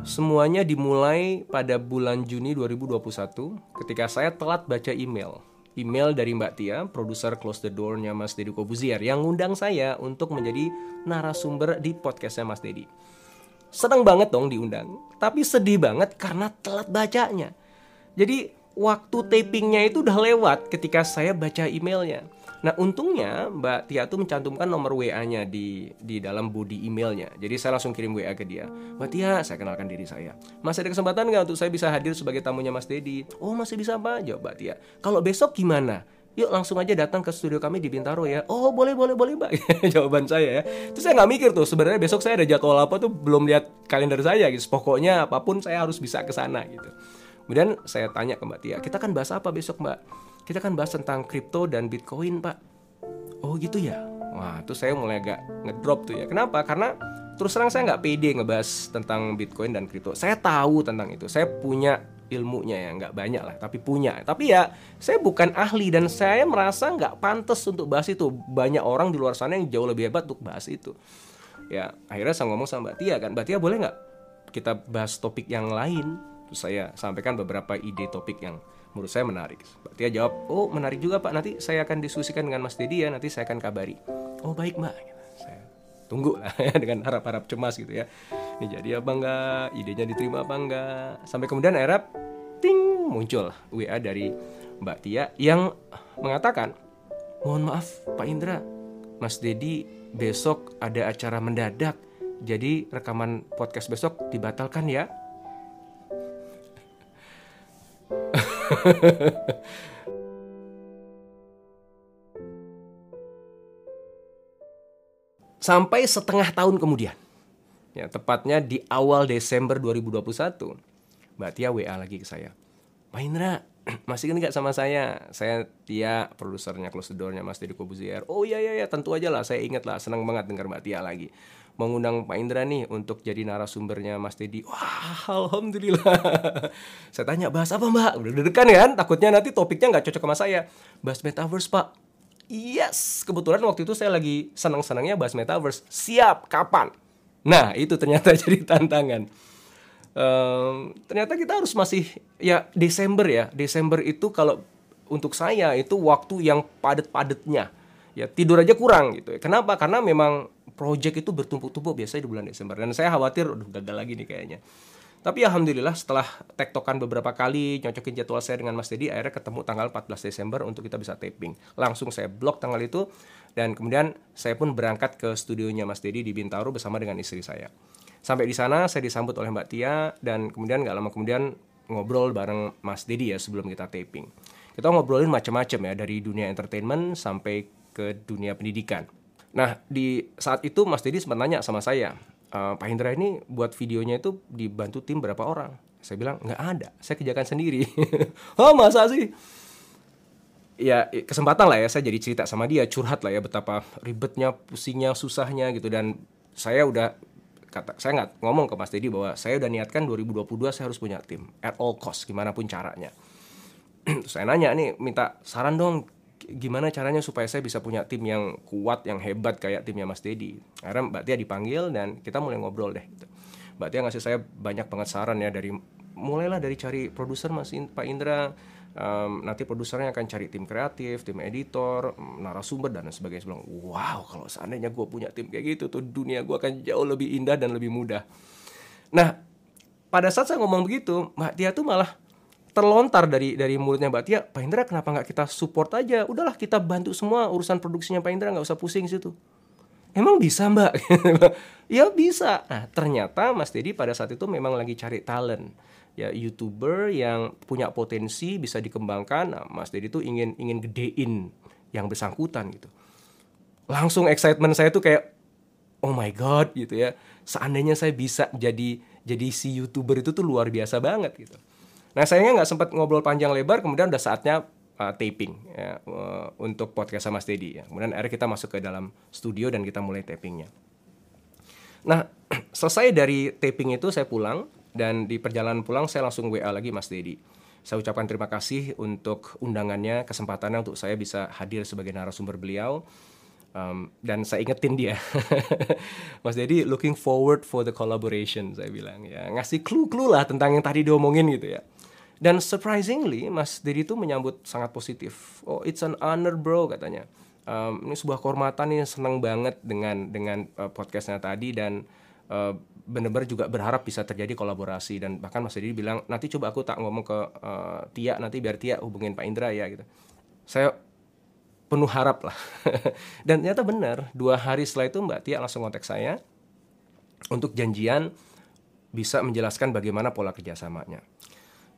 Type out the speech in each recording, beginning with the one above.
Semuanya dimulai pada bulan Juni 2021 ketika saya telat baca email. Email dari Mbak Tia, produser Close the Door-nya Mas Deddy Kobuzier yang ngundang saya untuk menjadi narasumber di podcastnya Mas Deddy. Seneng banget dong diundang, tapi sedih banget karena telat bacanya. Jadi waktu tapingnya itu udah lewat ketika saya baca emailnya. Nah untungnya Mbak Tia tuh mencantumkan nomor WA-nya di di dalam body emailnya. Jadi saya langsung kirim WA ke dia. Mbak Tia, saya kenalkan diri saya. Masih ada kesempatan nggak untuk saya bisa hadir sebagai tamunya Mas Dedi? Oh masih bisa Pak, jawab Mbak Tia. Kalau besok gimana? Yuk langsung aja datang ke studio kami di Bintaro ya. Oh boleh boleh boleh mbak. Jawaban saya ya. Terus saya nggak mikir tuh sebenarnya besok saya ada jadwal apa tuh belum lihat kalender saya gitu. Pokoknya apa pun saya harus bisa ke sana gitu. Kemudian saya tanya ke Mbak Tia, kita kan bahas apa besok Mbak? Kita kan bahas tentang kripto dan bitcoin pak. Oh gitu ya? Wah tuh saya mulai agak ngedrop tuh ya. Kenapa? Karena terus terang saya nggak pede ngebahas tentang bitcoin dan kripto. Saya tahu tentang itu. Saya punya ilmunya ya nggak banyak lah tapi punya. Tapi ya saya bukan ahli dan saya merasa nggak pantas untuk bahas itu. Banyak orang di luar sana yang jauh lebih hebat untuk bahas itu. Ya akhirnya saya ngomong sama Mbak Tia kan Mbak Tia boleh nggak kita bahas topik yang lain? Saya sampaikan beberapa ide topik yang menurut saya menarik. Mbak Tia jawab, oh menarik juga Pak, nanti saya akan diskusikan dengan Mas Dedi ya, nanti saya akan kabari. Oh baik Mbak, saya tunggu lah ya dengan harap-harap cemas gitu ya. Ini jadi apa enggak, idenya diterima apa enggak. Sampai kemudian akhirnya ting muncul WA dari Mbak Tia yang mengatakan, mohon maaf Pak Indra, Mas Dedi besok ada acara mendadak, jadi rekaman podcast besok dibatalkan ya. Sampai setengah tahun kemudian, ya tepatnya di awal Desember 2021, Mbak Tia WA lagi ke saya. Pak Indra, masih ingat sama saya? Saya Tia, produsernya Close Door-nya Mas Deddy Kobuzier. Oh iya iya iya, tentu aja lah, saya ingat lah, senang banget dengar Mbak Tia lagi mengundang Pak Indra nih untuk jadi narasumbernya Mas Dedi. Wah, alhamdulillah. saya tanya bahas apa Mbak? Udah dedekan kan? Takutnya nanti topiknya nggak cocok sama saya. Bahas metaverse Pak. Yes, kebetulan waktu itu saya lagi senang-senangnya bahas metaverse. Siap, kapan? Nah, itu ternyata jadi tantangan. Um, ternyata kita harus masih ya Desember ya. Desember itu kalau untuk saya itu waktu yang padat-padatnya. Ya tidur aja kurang gitu. Kenapa? Karena memang project itu bertumpuk-tumpuk biasanya di bulan Desember dan saya khawatir udah gagal lagi nih kayaknya. Tapi alhamdulillah setelah tektokan beberapa kali nyocokin jadwal saya dengan Mas Dedi akhirnya ketemu tanggal 14 Desember untuk kita bisa taping. Langsung saya blok tanggal itu dan kemudian saya pun berangkat ke studionya Mas Dedi di Bintaro bersama dengan istri saya. Sampai di sana saya disambut oleh Mbak Tia dan kemudian nggak lama kemudian ngobrol bareng Mas Dedi ya sebelum kita taping. Kita ngobrolin macam-macam ya dari dunia entertainment sampai ke dunia pendidikan. Nah di saat itu Mas Dedi sempat nanya sama saya, e, Pak Hendra ini buat videonya itu dibantu tim berapa orang? Saya bilang nggak ada, saya kerjakan sendiri. oh masa sih? Ya kesempatan lah ya saya jadi cerita sama dia, curhat lah ya betapa ribetnya, pusingnya, susahnya gitu dan saya udah kata saya nggak ngomong ke Mas Dedi bahwa saya udah niatkan 2022 saya harus punya tim at all cost gimana pun caranya. Terus saya nanya nih minta saran dong gimana caranya supaya saya bisa punya tim yang kuat, yang hebat kayak timnya Mas Dedi. Akhirnya Mbak Tia dipanggil dan kita mulai ngobrol deh. Gitu. Mbak Tia ngasih saya banyak banget saran ya dari mulailah dari cari produser Mas Pak Indra, um, nanti produsernya akan cari tim kreatif, tim editor, narasumber dan sebagainya. Bilang, wow kalau seandainya gue punya tim kayak gitu tuh dunia gue akan jauh lebih indah dan lebih mudah. Nah pada saat saya ngomong begitu, Mbak Tia tuh malah terlontar dari dari mulutnya Mbak Tia, Pak Indra kenapa nggak kita support aja? Udahlah kita bantu semua urusan produksinya Pak Indra nggak usah pusing situ. Emang bisa Mbak? ya bisa. Nah ternyata Mas Dedi pada saat itu memang lagi cari talent ya youtuber yang punya potensi bisa dikembangkan. Nah, Mas Dedi tuh ingin ingin gedein yang bersangkutan gitu. Langsung excitement saya tuh kayak oh my god gitu ya. Seandainya saya bisa jadi jadi si youtuber itu tuh luar biasa banget gitu. Nah sayangnya nggak sempat ngobrol panjang lebar, kemudian udah saatnya uh, taping ya, uh, untuk podcast sama Dedi. Ya. Kemudian akhirnya kita masuk ke dalam studio dan kita mulai tapingnya. Nah selesai dari taping itu saya pulang dan di perjalanan pulang saya langsung WA lagi Mas Dedi. Saya ucapkan terima kasih untuk undangannya, kesempatannya untuk saya bisa hadir sebagai narasumber beliau. Um, dan saya ingetin dia, Mas Dedi looking forward for the collaboration, saya bilang ya ngasih clue-clue lah tentang yang tadi diomongin gitu ya. Dan surprisingly, Mas Dedi itu menyambut sangat positif. Oh, it's an honor bro katanya. Um, ini sebuah kehormatan nih, senang banget dengan dengan uh, podcastnya tadi dan uh, benar-benar juga berharap bisa terjadi kolaborasi dan bahkan Mas Dedi bilang nanti coba aku tak ngomong ke uh, Tia nanti biar Tia hubungin Pak Indra ya gitu. Saya penuh harap lah. Dan ternyata benar, dua hari setelah itu Mbak Tia langsung kontak saya untuk janjian bisa menjelaskan bagaimana pola kerjasamanya.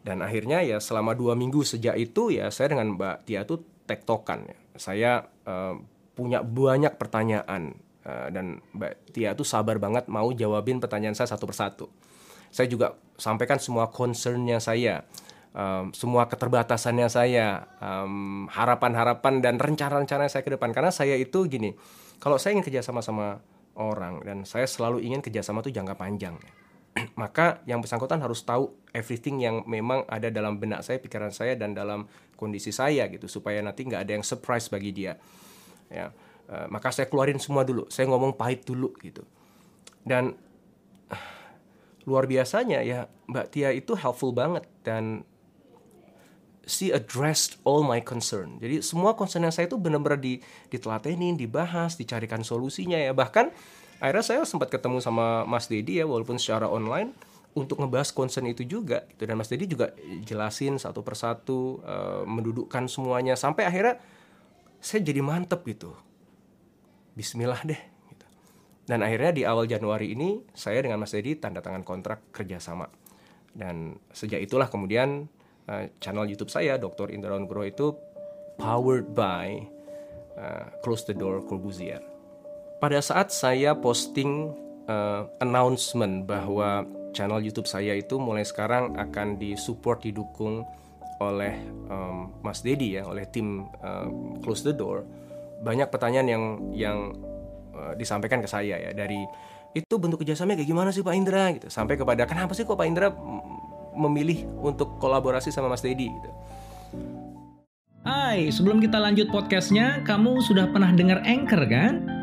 Dan akhirnya ya selama dua minggu sejak itu ya saya dengan Mbak Tia tuh tektokan ya. Saya uh, punya banyak pertanyaan uh, dan Mbak Tia tuh sabar banget mau jawabin pertanyaan saya satu persatu. Saya juga sampaikan semua concernnya saya um, semua keterbatasannya saya, um, harapan-harapan dan rencana-rencana saya ke depan. Karena saya itu gini, kalau saya ingin kerjasama sama orang dan saya selalu ingin kerjasama itu jangka panjang, maka yang bersangkutan harus tahu everything yang memang ada dalam benak saya, pikiran saya dan dalam kondisi saya gitu, supaya nanti nggak ada yang surprise bagi dia. Ya, uh, maka saya keluarin semua dulu, saya ngomong pahit dulu gitu. Dan luar biasanya ya Mbak Tia itu helpful banget dan she addressed all my concern. Jadi semua concern yang saya itu benar-benar di, ditelatenin, dibahas, dicarikan solusinya ya. Bahkan akhirnya saya sempat ketemu sama Mas Dedi ya walaupun secara online untuk ngebahas concern itu juga gitu dan Mas Dedi juga jelasin satu persatu uh, mendudukkan semuanya sampai akhirnya saya jadi mantep gitu. Bismillah deh gitu. Dan akhirnya di awal Januari ini saya dengan Mas Dedi tanda tangan kontrak kerjasama. Dan sejak itulah kemudian uh, channel YouTube saya Dr. Indra Nugroho itu powered by uh, Close the Door Corbusier. Pada saat saya posting uh, announcement bahwa channel YouTube saya itu mulai sekarang akan disupport didukung oleh um, Mas Dedi ya, oleh tim uh, Close the Door, banyak pertanyaan yang yang uh, disampaikan ke saya ya dari itu bentuk kerjasamanya kayak gimana sih Pak Indra gitu sampai kepada kenapa sih kok Pak Indra memilih untuk kolaborasi sama Mas Dedi gitu. Hai, sebelum kita lanjut podcastnya, kamu sudah pernah dengar Anchor kan?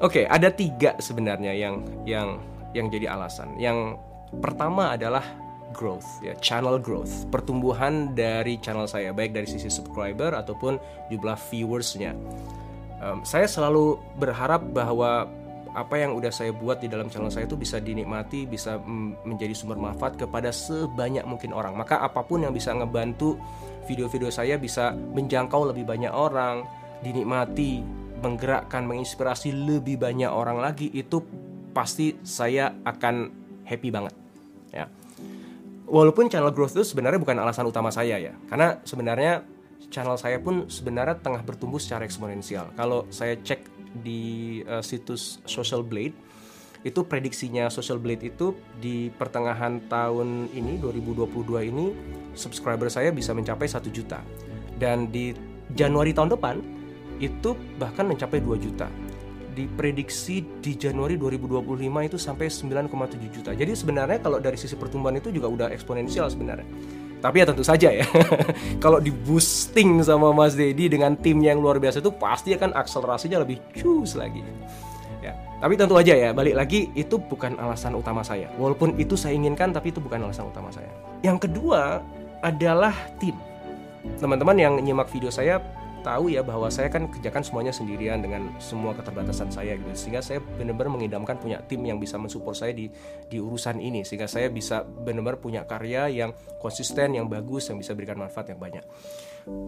Oke, okay, ada tiga sebenarnya yang yang yang jadi alasan. Yang pertama adalah growth, ya channel growth, pertumbuhan dari channel saya baik dari sisi subscriber ataupun jumlah viewersnya. Um, saya selalu berharap bahwa apa yang udah saya buat di dalam channel saya itu bisa dinikmati, bisa menjadi sumber manfaat kepada sebanyak mungkin orang. Maka apa pun yang bisa ngebantu video-video saya bisa menjangkau lebih banyak orang, dinikmati, menggerakkan, menginspirasi lebih banyak orang lagi itu pasti saya akan happy banget. Ya. Walaupun channel growth itu sebenarnya bukan alasan utama saya ya, karena sebenarnya channel saya pun sebenarnya tengah bertumbuh secara eksponensial. Kalau saya cek di uh, situs Social Blade, itu prediksinya Social Blade itu di pertengahan tahun ini 2022 ini subscriber saya bisa mencapai satu juta dan di Januari tahun depan itu bahkan mencapai 2 juta diprediksi di Januari 2025 itu sampai 9,7 juta jadi sebenarnya kalau dari sisi pertumbuhan itu juga udah eksponensial sebenarnya tapi ya tentu saja ya kalau di boosting sama Mas Dedi dengan tim yang luar biasa itu pasti akan akselerasinya lebih cus lagi tapi tentu aja ya, balik lagi itu bukan alasan utama saya. Walaupun itu saya inginkan, tapi itu bukan alasan utama saya. Yang kedua adalah tim. Teman-teman yang nyimak video saya tahu ya bahwa saya kan kerjakan semuanya sendirian dengan semua keterbatasan saya gitu. Sehingga saya benar-benar mengidamkan punya tim yang bisa mensupport saya di di urusan ini. Sehingga saya bisa benar-benar punya karya yang konsisten yang bagus yang bisa berikan manfaat yang banyak.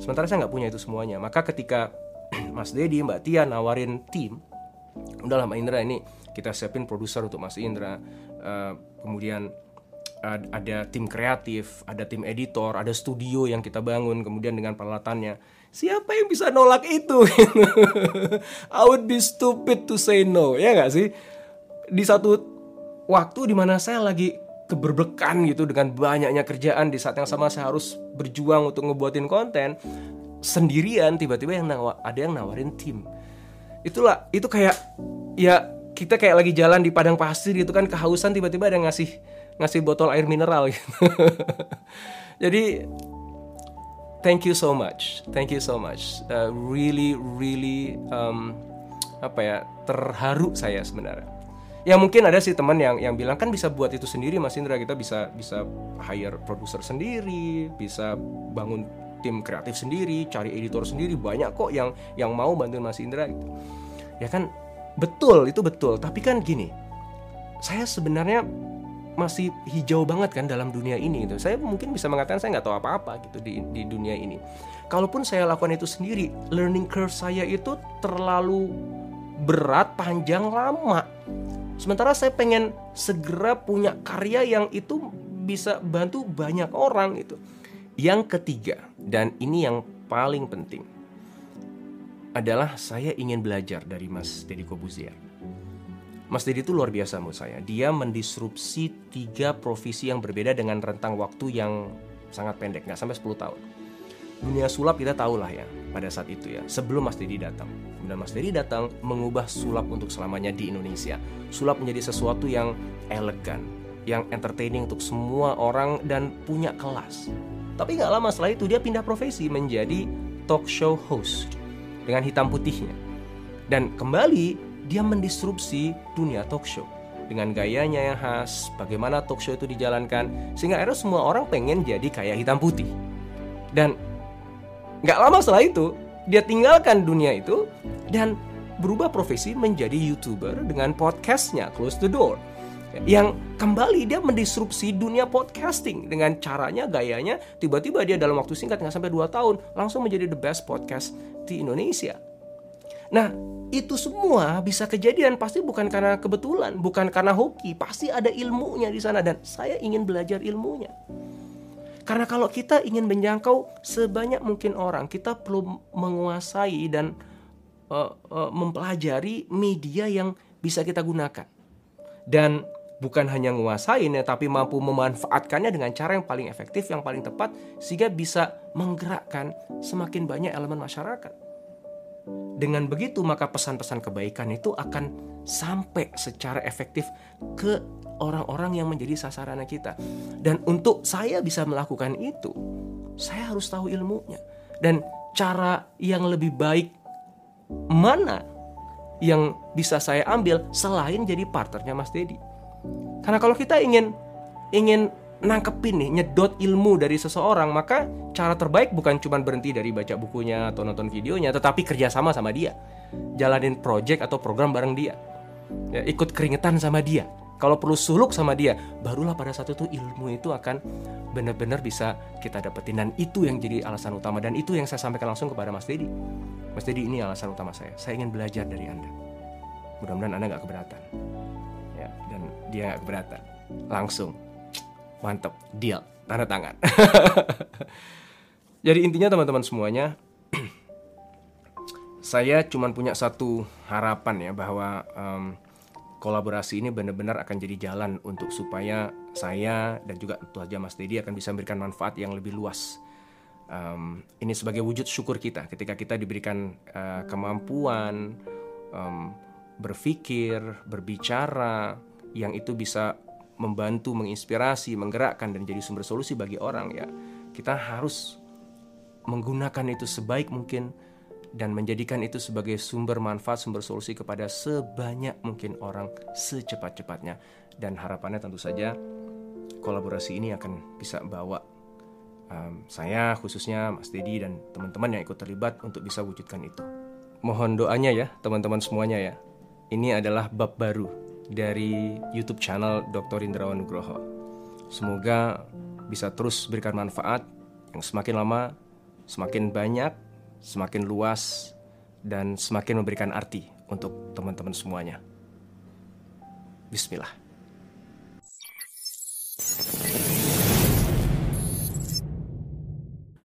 Sementara saya nggak punya itu semuanya. Maka ketika Mas Dedi Mbak Tia nawarin tim udahlah Mbak Indra ini kita siapin produser untuk Mas Indra uh, kemudian ada tim kreatif, ada tim editor, ada studio yang kita bangun, kemudian dengan peralatannya. Siapa yang bisa nolak itu? I would be stupid to say no, ya nggak sih? Di satu waktu di mana saya lagi keberbekan gitu dengan banyaknya kerjaan di saat yang sama saya harus berjuang untuk ngebuatin konten sendirian tiba-tiba yang nawa, ada yang nawarin tim itulah itu kayak ya kita kayak lagi jalan di padang pasir gitu kan kehausan tiba-tiba ada yang ngasih ngasih botol air mineral gitu. Jadi thank you so much, thank you so much. Uh, really really um, apa ya terharu saya sebenarnya. Ya mungkin ada sih teman yang yang bilang kan bisa buat itu sendiri Mas Indra kita bisa bisa hire produser sendiri, bisa bangun tim kreatif sendiri, cari editor sendiri banyak kok yang yang mau bantuin Mas Indra gitu. Ya kan betul itu betul, tapi kan gini. Saya sebenarnya masih hijau banget kan dalam dunia ini gitu. Saya mungkin bisa mengatakan saya nggak tahu apa-apa gitu di di dunia ini. Kalaupun saya lakukan itu sendiri, learning curve saya itu terlalu berat, panjang, lama. Sementara saya pengen segera punya karya yang itu bisa bantu banyak orang itu. Yang ketiga, dan ini yang paling penting adalah saya ingin belajar dari Mas Deddy Kobuzier. Mas Dedi itu luar biasa menurut saya. Dia mendisrupsi tiga profesi yang berbeda dengan rentang waktu yang sangat pendek, nggak sampai 10 tahun. Dunia sulap kita tahu lah ya pada saat itu ya, sebelum Mas Dedi datang. Kemudian Mas Dedi datang mengubah sulap untuk selamanya di Indonesia. Sulap menjadi sesuatu yang elegan, yang entertaining untuk semua orang dan punya kelas. Tapi nggak lama setelah itu dia pindah profesi menjadi talk show host dengan hitam putihnya. Dan kembali dia mendisrupsi dunia talk show dengan gayanya yang khas, bagaimana talk show itu dijalankan, sehingga akhirnya semua orang pengen jadi kayak hitam putih. Dan nggak lama setelah itu, dia tinggalkan dunia itu dan berubah profesi menjadi youtuber dengan podcastnya Close the Door yang kembali dia mendisrupsi dunia podcasting dengan caranya gayanya tiba-tiba dia dalam waktu singkat nggak sampai 2 tahun langsung menjadi the best podcast di Indonesia Nah, itu semua bisa kejadian pasti bukan karena kebetulan, bukan karena hoki, pasti ada ilmunya di sana dan saya ingin belajar ilmunya. Karena kalau kita ingin menjangkau sebanyak mungkin orang, kita perlu menguasai dan uh, uh, mempelajari media yang bisa kita gunakan. Dan bukan hanya menguasainya tapi mampu memanfaatkannya dengan cara yang paling efektif, yang paling tepat sehingga bisa menggerakkan semakin banyak elemen masyarakat. Dengan begitu maka pesan-pesan kebaikan itu akan sampai secara efektif ke orang-orang yang menjadi sasaran kita. Dan untuk saya bisa melakukan itu, saya harus tahu ilmunya. Dan cara yang lebih baik mana yang bisa saya ambil selain jadi partnernya Mas Dedi. Karena kalau kita ingin ingin nangkepin nih, nyedot ilmu dari seseorang, maka cara terbaik bukan cuma berhenti dari baca bukunya atau nonton videonya, tetapi kerjasama sama dia, jalanin project atau program bareng dia, ya, ikut keringetan sama dia. Kalau perlu suluk sama dia, barulah pada saat itu ilmu itu akan benar-benar bisa kita dapetin dan itu yang jadi alasan utama dan itu yang saya sampaikan langsung kepada Mas Dedi. Mas Dedi ini alasan utama saya. Saya ingin belajar dari Anda. Mudah-mudahan Anda nggak keberatan. Ya, dan dia nggak keberatan. Langsung Mantap, deal, tanda tangan. Jadi intinya teman-teman semuanya, saya cuma punya satu harapan ya bahwa um, kolaborasi ini benar-benar akan jadi jalan untuk supaya saya dan juga tentu saja Mas Dedi akan bisa memberikan manfaat yang lebih luas. Um, ini sebagai wujud syukur kita ketika kita diberikan uh, kemampuan um, berpikir, berbicara yang itu bisa membantu, menginspirasi, menggerakkan dan jadi sumber solusi bagi orang ya, kita harus menggunakan itu sebaik mungkin dan menjadikan itu sebagai sumber manfaat, sumber solusi kepada sebanyak mungkin orang secepat-cepatnya. Dan harapannya tentu saja kolaborasi ini akan bisa bawa um, saya khususnya Mas Dedi dan teman-teman yang ikut terlibat untuk bisa wujudkan itu. Mohon doanya ya teman-teman semuanya ya. Ini adalah bab baru dari YouTube channel Dr. Indrawan Nugroho. Semoga bisa terus berikan manfaat yang semakin lama, semakin banyak, semakin luas, dan semakin memberikan arti untuk teman-teman semuanya. Bismillah.